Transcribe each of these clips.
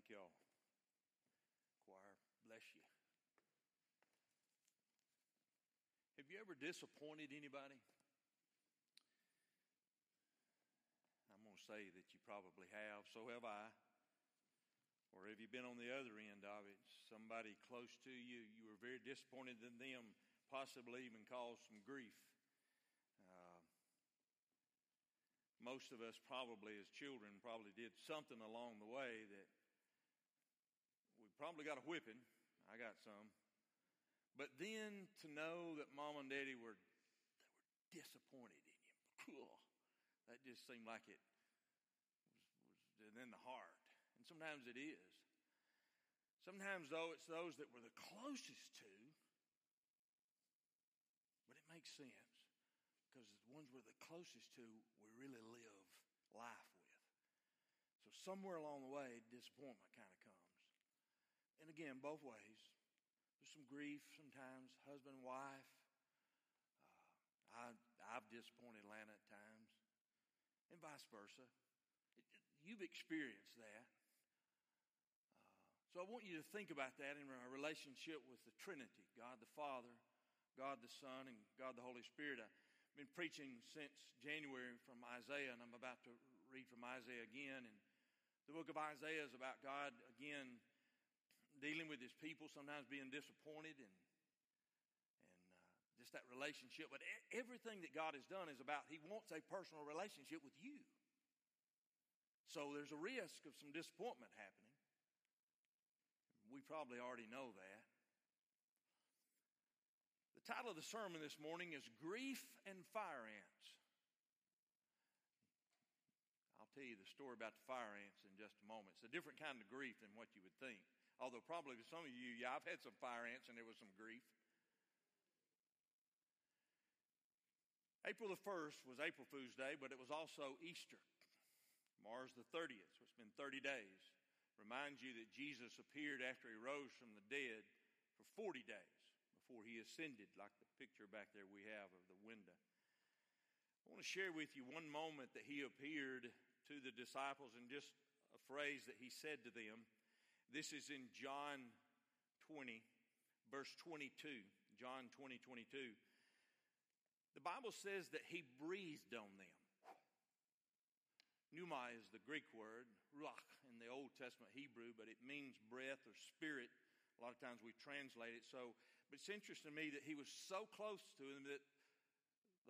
Thank y'all. Choir, bless you. Have you ever disappointed anybody? I'm going to say that you probably have. So have I. Or have you been on the other end of it? Somebody close to you, you were very disappointed in them, possibly even caused some grief. Uh, most of us, probably as children, probably did something along the way that probably got a whipping. I got some. But then to know that mom and daddy were, they were disappointed in you, that just seemed like it was, was in the heart. And sometimes it is. Sometimes, though, it's those that were the closest to, but it makes sense because the ones we're the closest to, we really live life with. So, somewhere along the way, disappointment kind of. And again, both ways. There's some grief sometimes, husband, and wife. Uh, I, I've disappointed Lana at times, and vice versa. It, you've experienced that. So I want you to think about that in our relationship with the Trinity God the Father, God the Son, and God the Holy Spirit. I've been preaching since January from Isaiah, and I'm about to read from Isaiah again. And the book of Isaiah is about God, again, dealing with his people, sometimes being disappointed and and uh, just that relationship. But everything that God has done is about He wants a personal relationship with you. So there's a risk of some disappointment happening. We probably already know that. The title of the sermon this morning is Grief and Fire Ants. The story about the fire ants in just a moment. It's a different kind of grief than what you would think. Although, probably for some of you, yeah, I've had some fire ants and there was some grief. April the 1st was April Fool's Day, but it was also Easter. Mars the 30th, so it's been 30 days reminds you that Jesus appeared after he rose from the dead for 40 days before he ascended, like the picture back there we have of the window. I want to share with you one moment that he appeared to the disciples and just a phrase that he said to them. This is in John 20, verse 22. John 20, 22. The Bible says that he breathed on them. Pneuma is the Greek word, ruach in the Old Testament Hebrew, but it means breath or spirit. A lot of times we translate it so. But it's interesting to me that he was so close to them that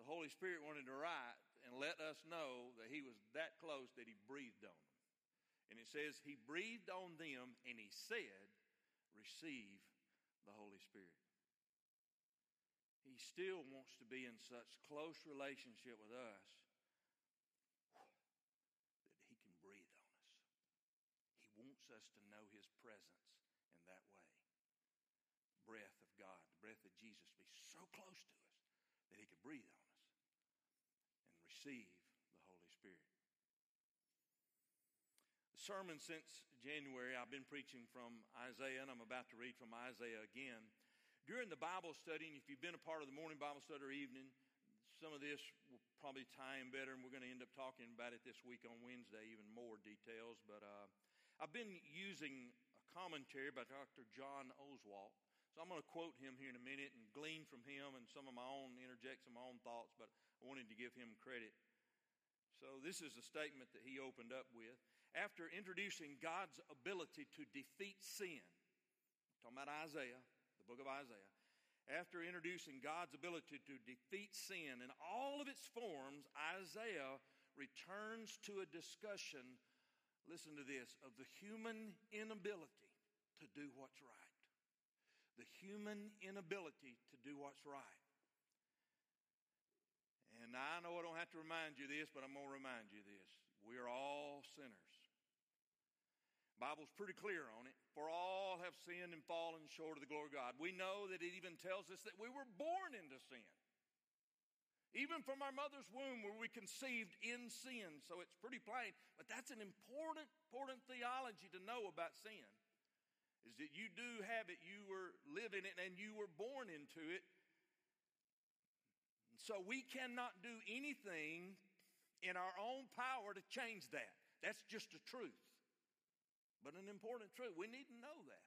the Holy Spirit wanted to write and let us know that he was that close that he breathed on them. And it says, He breathed on them and he said, Receive the Holy Spirit. He still wants to be in such close relationship with us that he can breathe on us. He wants us to know His presence in that way. Breath of God, the breath of Jesus, be so close to us that He could breathe on us receive the Holy Spirit. The sermon since January, I've been preaching from Isaiah, and I'm about to read from Isaiah again. During the Bible study, and if you've been a part of the morning Bible study or evening, some of this will probably tie in better, and we're going to end up talking about it this week on Wednesday, even more details. But uh, I've been using a commentary by Dr. John Oswalt. So I'm going to quote him here in a minute and glean from him and some of my own, interject some of my own thoughts, but I wanted to give him credit. So this is a statement that he opened up with. After introducing God's ability to defeat sin, talking about Isaiah, the book of Isaiah, after introducing God's ability to defeat sin in all of its forms, Isaiah returns to a discussion listen to this, of the human inability to do what's right. The human inability to do what's right. And I know I don't have to remind you this, but I'm going to remind you this. We are all sinners. Bible's pretty clear on it. For all have sinned and fallen short of the glory of God. We know that it even tells us that we were born into sin. Even from our mother's womb were we conceived in sin. So it's pretty plain. But that's an important, important theology to know about sin. Is that you do have it, you were living it, and you were born into it. So we cannot do anything in our own power to change that. That's just the truth. but an important truth. We need to know that.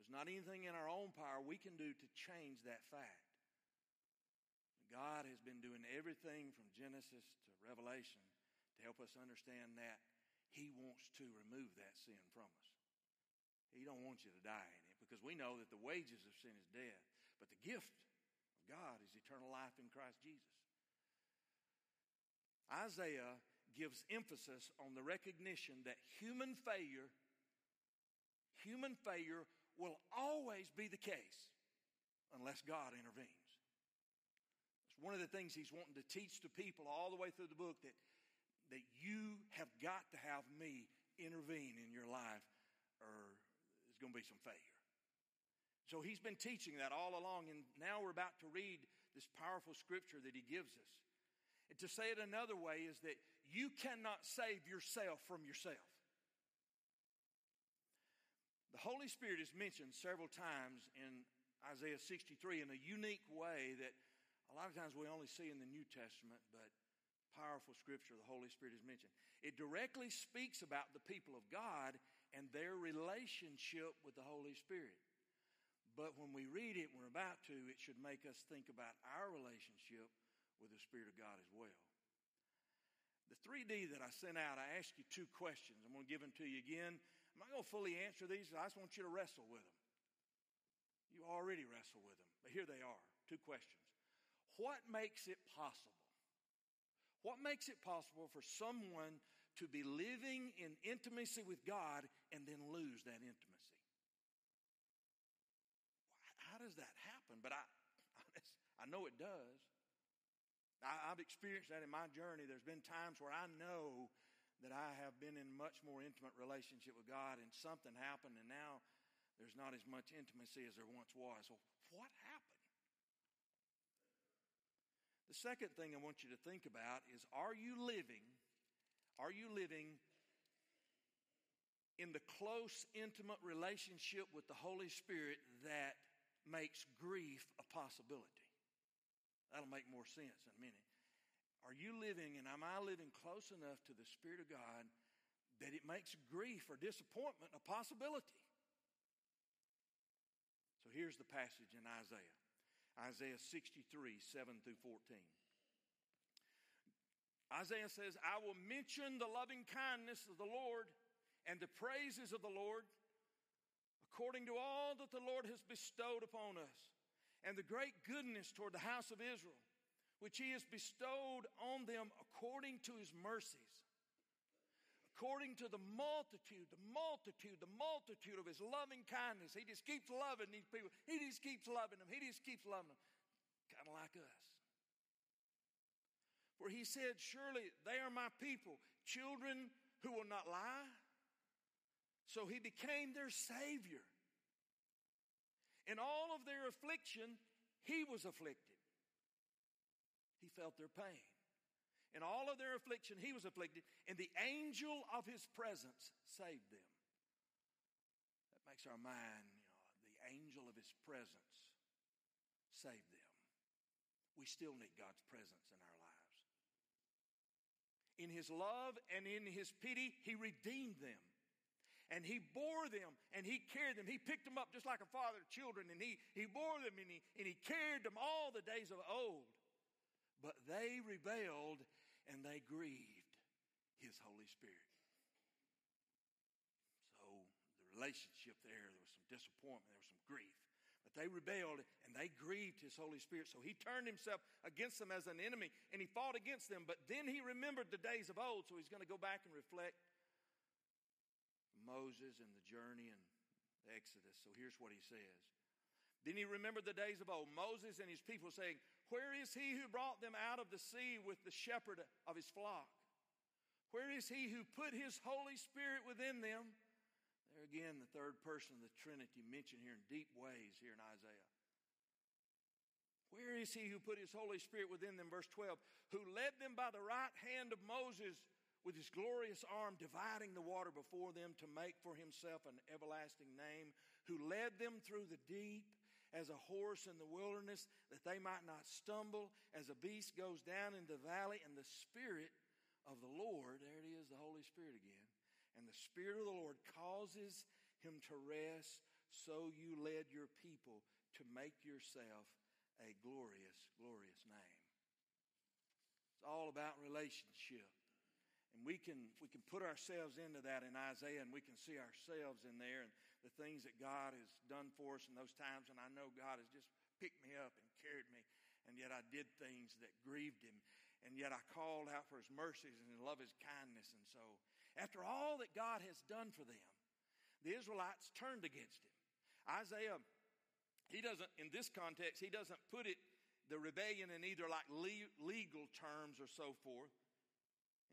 There's not anything in our own power we can do to change that fact. God has been doing everything from Genesis to Revelation to help us understand that He wants to remove that sin from us. He don't want you to die in it because we know that the wages of sin is death, but the gift of God is eternal life in Christ Jesus. Isaiah gives emphasis on the recognition that human failure, human failure will always be the case unless God intervenes. It's one of the things he's wanting to teach to people all the way through the book that, that you have got to have me intervene in your life or going to be some failure. So he's been teaching that all along, and now we're about to read this powerful scripture that he gives us. And to say it another way is that you cannot save yourself from yourself. The Holy Spirit is mentioned several times in Isaiah 63 in a unique way that a lot of times we only see in the New Testament, but powerful scripture, the Holy Spirit is mentioned. It directly speaks about the people of God and their relationship with the Holy Spirit. But when we read it, we're about to, it should make us think about our relationship with the Spirit of God as well. The 3D that I sent out, I asked you two questions. I'm going to give them to you again. I'm not going to fully answer these. I just want you to wrestle with them. You already wrestle with them, but here they are. Two questions. What makes it possible? What makes it possible for someone to be living in intimacy with God and then lose that intimacy? How does that happen? But I, I know it does. I, have experienced that in my journey. There's been times where I know that I have been in much more intimate relationship with God and something happened and now there's not as much intimacy as there once was. So what happened? The second thing I want you to think about is are you living are you living in the close intimate relationship with the Holy Spirit that makes grief a possibility? That'll make more sense in a minute. Are you living and am I living close enough to the Spirit of God that it makes grief or disappointment a possibility? So here's the passage in Isaiah Isaiah 63, 7 through 14. Isaiah says, I will mention the loving kindness of the Lord and the praises of the Lord according to all that the Lord has bestowed upon us and the great goodness toward the house of Israel, which he has bestowed on them according to his mercies, according to the multitude, the multitude, the multitude of his loving kindness. He just keeps loving these people. He just keeps loving them. He just keeps loving them. Kind of like us. For he said, Surely they are my people, children who will not lie. So he became their Savior. In all of their affliction, he was afflicted. He felt their pain. In all of their affliction, he was afflicted, and the angel of his presence saved them. That makes our mind, you know, the angel of his presence saved them. We still need God's presence in our lives. In his love and in his pity, he redeemed them and he bore them and he carried them. He picked them up just like a father of children and he, he bore them and he, and he carried them all the days of old. But they rebelled and they grieved his Holy Spirit. So the relationship there, there was some disappointment, there was some grief. But they rebelled and they grieved his Holy Spirit. So he turned himself against them as an enemy and he fought against them. But then he remembered the days of old. So he's going to go back and reflect Moses and the journey and Exodus. So here's what he says. Then he remembered the days of old, Moses and his people saying, Where is he who brought them out of the sea with the shepherd of his flock? Where is he who put his Holy Spirit within them? There again, the third person of the Trinity mentioned here in deep ways here in Isaiah. Where is he who put his Holy Spirit within them? Verse 12, who led them by the right hand of Moses with his glorious arm dividing the water before them to make for himself an everlasting name, who led them through the deep as a horse in the wilderness, that they might not stumble as a beast goes down in the valley, and the Spirit of the Lord, there it is, the Holy Spirit again, and the Spirit of the Lord causes him to rest, so you led your people to make yourself a glorious, glorious name. It's all about relationship. And we can, we can put ourselves into that in Isaiah and we can see ourselves in there and the things that God has done for us in those times. And I know God has just picked me up and carried me. And yet I did things that grieved him. And yet I called out for his mercies and love his kindness. And so, after all that God has done for them, the Israelites turned against him. Isaiah, he doesn't, in this context, he doesn't put it, the rebellion in either like legal terms or so forth.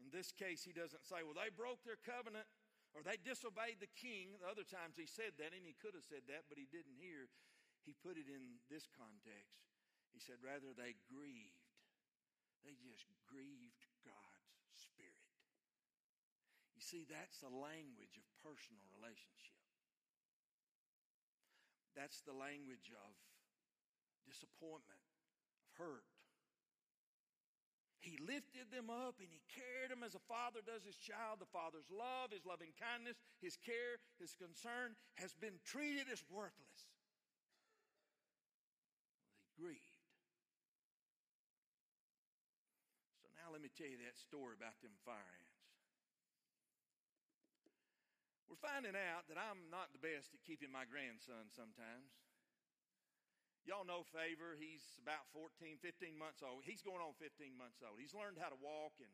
In this case, he doesn't say, well, they broke their covenant or they disobeyed the king. The other times he said that, and he could have said that, but he didn't here. He put it in this context. He said, rather, they grieved. They just grieved God's Spirit. You see, that's the language of personal relationship. That's the language of disappointment, of hurt. He lifted them up and he carried them as a father does his child. The father's love, his loving kindness, his care, his concern has been treated as worthless. He grieved. So now let me tell you that story about them fire ants. We're finding out that I'm not the best at keeping my grandson sometimes. Y'all know Favor, he's about 14, 15 months old. He's going on 15 months old. He's learned how to walk, and,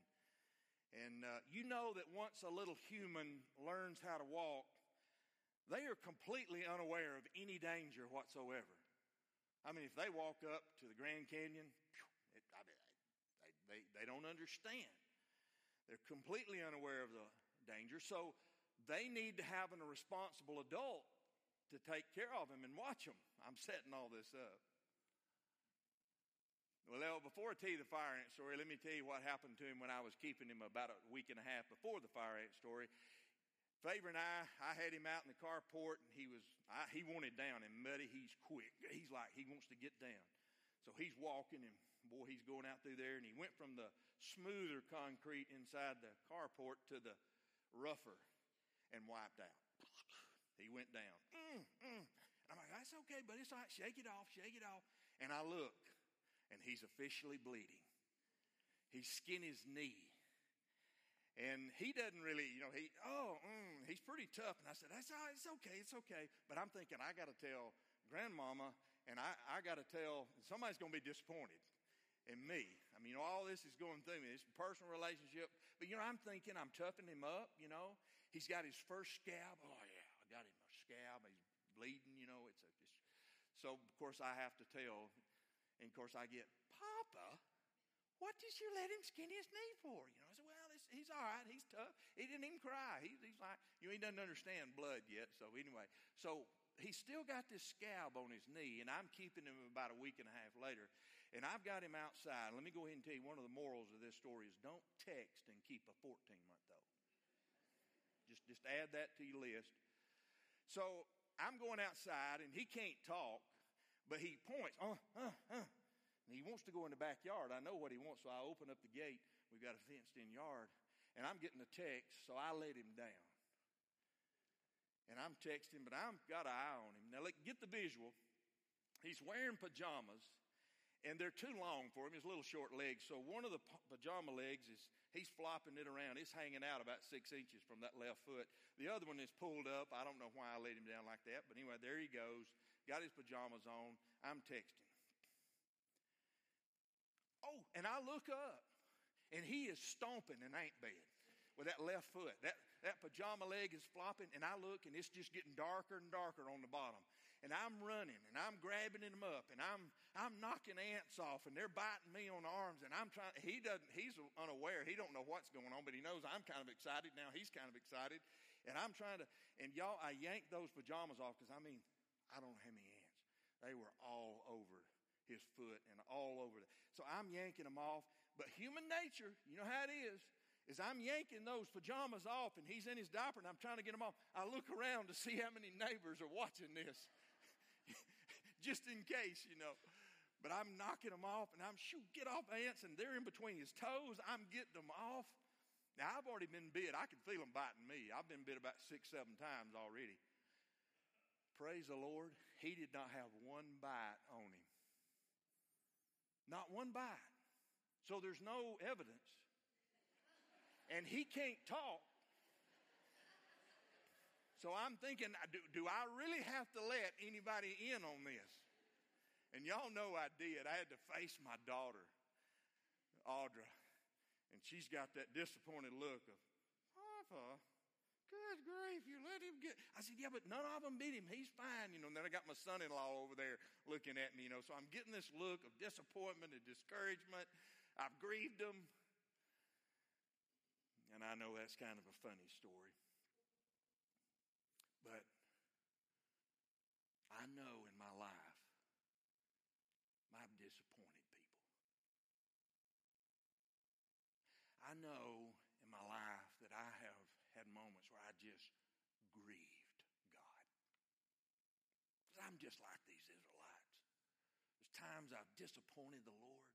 and uh, you know that once a little human learns how to walk, they are completely unaware of any danger whatsoever. I mean, if they walk up to the Grand Canyon, it, I mean, they, they, they don't understand. They're completely unaware of the danger. So they need to have a responsible adult to take care of him and watch him. I'm setting all this up. Well, before I tell you the fire ant story, let me tell you what happened to him when I was keeping him about a week and a half before the fire ant story. Favor and I, I had him out in the carport, and he was I, he wanted down and muddy. He's quick. He's like he wants to get down. So he's walking, and boy, he's going out through there, and he went from the smoother concrete inside the carport to the rougher and wiped out. He went down. Mm, mm. And I'm like, that's okay, but it's all right. Shake it off, shake it off. And I look, and he's officially bleeding. He's skin his knee. And he doesn't really, you know, he, oh, mm, he's pretty tough. And I said, that's all right, it's okay, it's okay. But I'm thinking, I got to tell grandmama, and I, I got to tell, somebody's going to be disappointed in me. I mean, you know, all this is going through me. It's a personal relationship. But, you know, I'm thinking I'm toughing him up, you know. He's got his first scab. Oh, yeah, I got him a scab. Bleeding, you know. It's a, it's, so, of course, I have to tell. And, of course, I get, Papa, what did you let him skin his knee for? You know, I said, well, he's all right. He's tough. He didn't even cry. He, he's like, you know, he doesn't understand blood yet. So, anyway, so he's still got this scab on his knee, and I'm keeping him about a week and a half later. And I've got him outside. Let me go ahead and tell you one of the morals of this story is don't text and keep a 14 month old. Just, just add that to your list. So I'm going outside and he can't talk, but he points, uh, uh, uh. And he wants to go in the backyard. I know what he wants, so I open up the gate. We've got a fenced in yard. And I'm getting a text, so I let him down. And I'm texting, but I've got an eye on him. Now, look, get the visual. He's wearing pajamas, and they're too long for him. His little short legs. So one of the pajama legs is he's flopping it around. It's hanging out about six inches from that left foot. The other one is pulled up. I don't know why I laid him down like that, but anyway, there he goes. Got his pajamas on. I'm texting. Oh, and I look up, and he is stomping an ant bed with that left foot. That that pajama leg is flopping, and I look, and it's just getting darker and darker on the bottom and I'm running and I'm grabbing him up and I'm I'm knocking ants off and they're biting me on the arms and I'm trying he doesn't he's unaware he don't know what's going on but he knows I'm kind of excited now he's kind of excited and I'm trying to and y'all I yanked those pajamas off because I mean I don't know how many ants they were all over his foot and all over the, so I'm yanking them off but human nature you know how it is is I'm yanking those pajamas off and he's in his diaper and I'm trying to get him off. I look around to see how many neighbors are watching this. just in case, you know. But I'm knocking them off and I'm, shoot, get off ants, and they're in between his toes. I'm getting them off. Now, I've already been bit. I can feel them biting me. I've been bit about six, seven times already. Praise the Lord, he did not have one bite on him. Not one bite. So there's no evidence. And he can't talk. So I'm thinking, do, do I really have to let anybody in on this? And y'all know I did. I had to face my daughter, Audra, and she's got that disappointed look of, Papa, good grief, you let him get. I said, yeah, but none of them beat him. He's fine, you know. And then I got my son-in-law over there looking at me, you know. So I'm getting this look of disappointment and discouragement. I've grieved him. And I know that's kind of a funny story. But I know in my life I've disappointed people. I know in my life that I have had moments where I just grieved God. Because I'm just like these Israelites. There's times I've disappointed the Lord.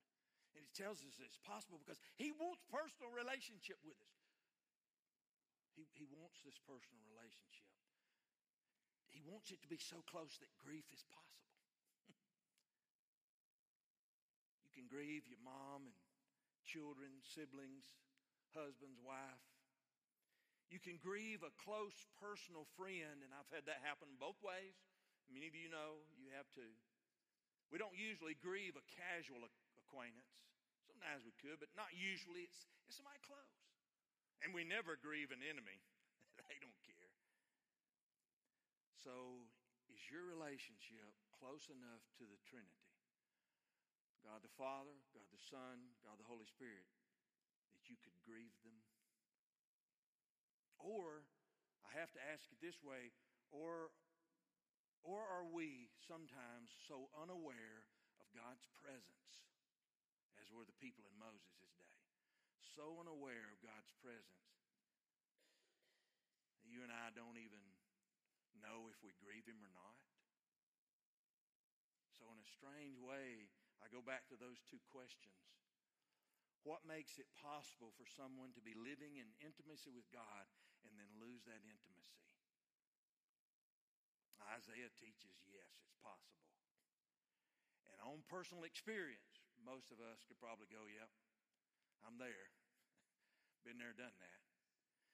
And he tells us it's possible because he wants personal relationship with us. He, he wants this personal relationship. He wants it to be so close that grief is possible. you can grieve your mom and children, siblings, husbands, wife. You can grieve a close personal friend, and I've had that happen both ways. Many of you know you have to. We don't usually grieve a casual acquaintance. Sometimes we could, but not usually. It's, it's somebody close. And we never grieve an enemy. they don't care. So, is your relationship close enough to the Trinity? God the Father, God the Son, God the Holy Spirit, that you could grieve them? Or, I have to ask it this way, or, or are we sometimes so unaware of God's presence as were the people in Moses' day? So unaware of God's presence that you and I don't even know if we grieve Him or not? So, in a strange way, I go back to those two questions. What makes it possible for someone to be living in intimacy with God and then lose that intimacy? Isaiah teaches yes, it's possible. And on personal experience, most of us could probably go, yep, I'm there. Been there, done that.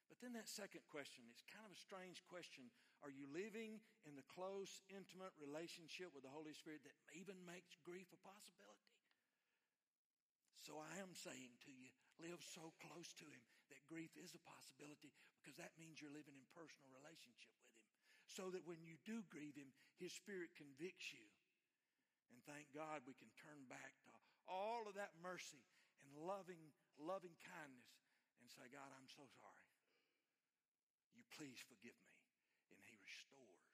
But then that second question, it's kind of a strange question. Are you living in the close, intimate relationship with the Holy Spirit that even makes grief a possibility? So I am saying to you, live so close to Him that grief is a possibility because that means you're living in personal relationship with Him. So that when you do grieve Him, His Spirit convicts you. And thank God we can turn back to all of that mercy and loving, loving kindness and say, God, I'm so sorry. You please forgive me. And He restores.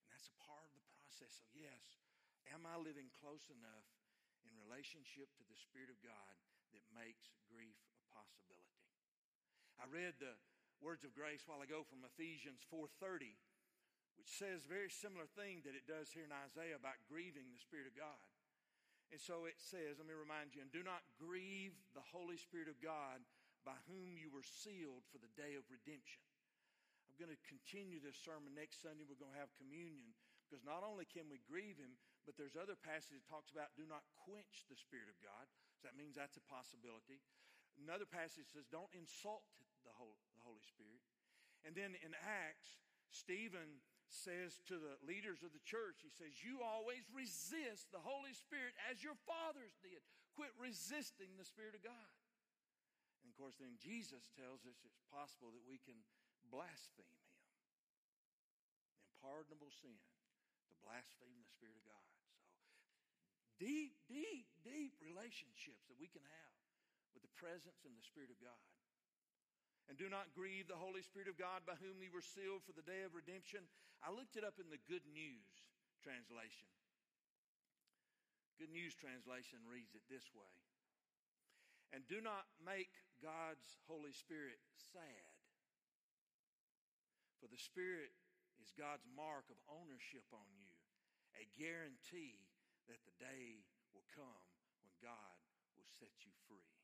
And that's a part of the process. So, yes, am I living close enough in relationship to the Spirit of God that makes grief a possibility. I read the words of grace while ago from Ephesians 4:30, which says very similar thing that it does here in Isaiah about grieving the Spirit of God. And so it says, let me remind you, and do not grieve the Holy Spirit of God by whom you were sealed for the day of redemption. I'm going to continue this sermon next Sunday. We're going to have communion because not only can we grieve him, but there's other passages that talks about do not quench the Spirit of God. So that means that's a possibility. Another passage says don't insult the Holy Spirit. And then in Acts, Stephen says to the leaders of the church, he says, You always resist the Holy Spirit as your fathers did. Quit resisting the Spirit of God. And of course, then Jesus tells us it's possible that we can blaspheme him. Unpardonable sin to blaspheme the Spirit of God. So, deep, deep, deep relationships that we can have with the presence and the Spirit of God. And do not grieve the Holy Spirit of God by whom we were sealed for the day of redemption. I looked it up in the Good News translation. Good News translation reads it this way And do not make God's Holy Spirit sad. For the Spirit is God's mark of ownership on you, a guarantee that the day will come when God will set you free.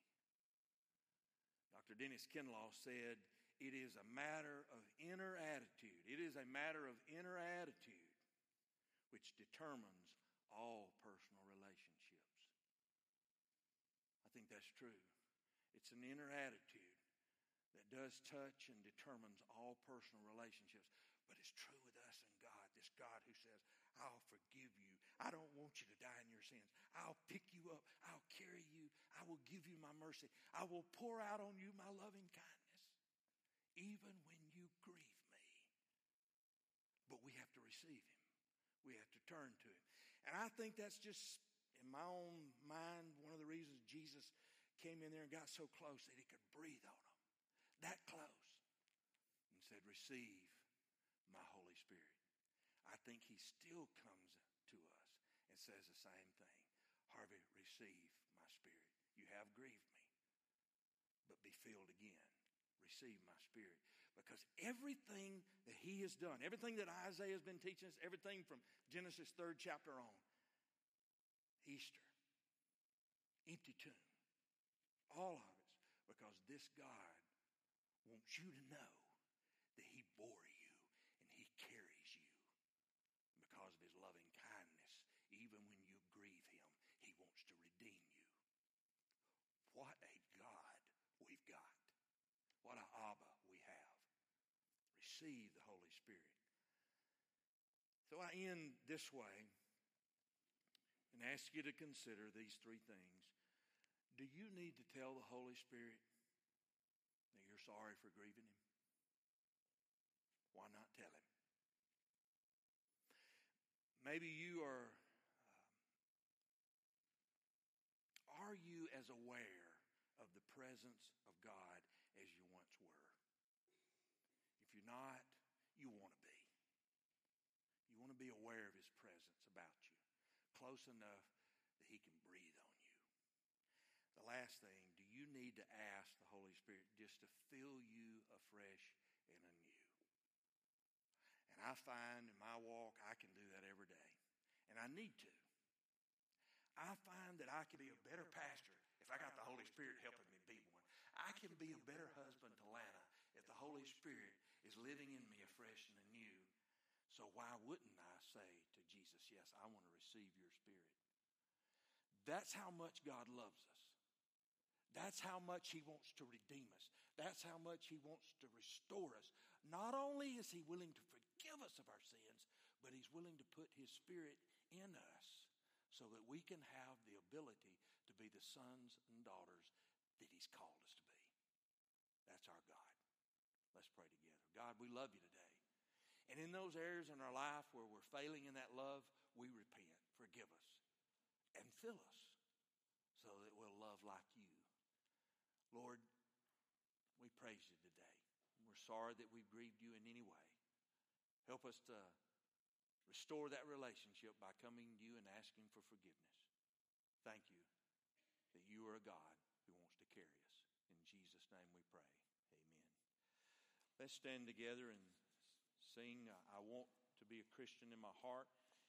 Dr. Dennis Kinlaw said, It is a matter of inner attitude. It is a matter of inner attitude which determines all personal relationships. I think that's true. It's an inner attitude that does touch and determines all personal relationships. But it's true with us and God. This God who says, I'll forgive you. I don't want you to die in your sins. I'll pick you up. I will give you my mercy. I will pour out on you my loving kindness, even when you grieve me. But we have to receive him. We have to turn to him. And I think that's just, in my own mind, one of the reasons Jesus came in there and got so close that he could breathe on them. That close. And said, Receive my Holy Spirit. I think he still comes to us and says the same thing. Harvey, receive my spirit. You have grieved me, but be filled again. Receive my spirit. Because everything that he has done, everything that Isaiah has been teaching us, everything from Genesis 3rd chapter on, Easter, empty tomb, all of it, because this God wants you to know that he bore carries you because of his loving kindness. Even when you grieve him, he wants to redeem you. What a God we've got. What a Abba we have. Receive the Holy Spirit. So I end this way and ask you to consider these three things. Do you need to tell the Holy Spirit that you're sorry for grieving him? Why not tell him? Maybe you are. Um, are you as aware of the presence of God as you once were? If you're not, you want to be. You want to be aware of His presence about you, close enough that He can breathe on you. The last thing, do you need to ask the Holy Spirit just to fill you afresh and anew? And I find in my walk, I can do that every day. And I need to. I find that I can be a better pastor if I got the Holy Spirit helping me be one. I can be a better husband to Lana if the Holy Spirit is living in me afresh and. So why wouldn't I say to Jesus, Yes, I want to receive your Spirit? That's how much God loves us. That's how much He wants to redeem us. That's how much He wants to restore us. Not only is He willing to forgive us of our sins, but He's willing to put His Spirit in us so that we can have the ability to be the sons and daughters that He's called us to be. That's our God. Let's pray together. God, we love you today. And in those areas in our life where we're failing in that love, we repent. Forgive us and fill us so that we'll love like you. Lord, we praise you today. We're sorry that we've grieved you in any way. Help us to restore that relationship by coming to you and asking for forgiveness. Thank you that you are a God who wants to carry us. In Jesus' name we pray. Amen. Let's stand together and sing, I Want to Be a Christian in My Heart.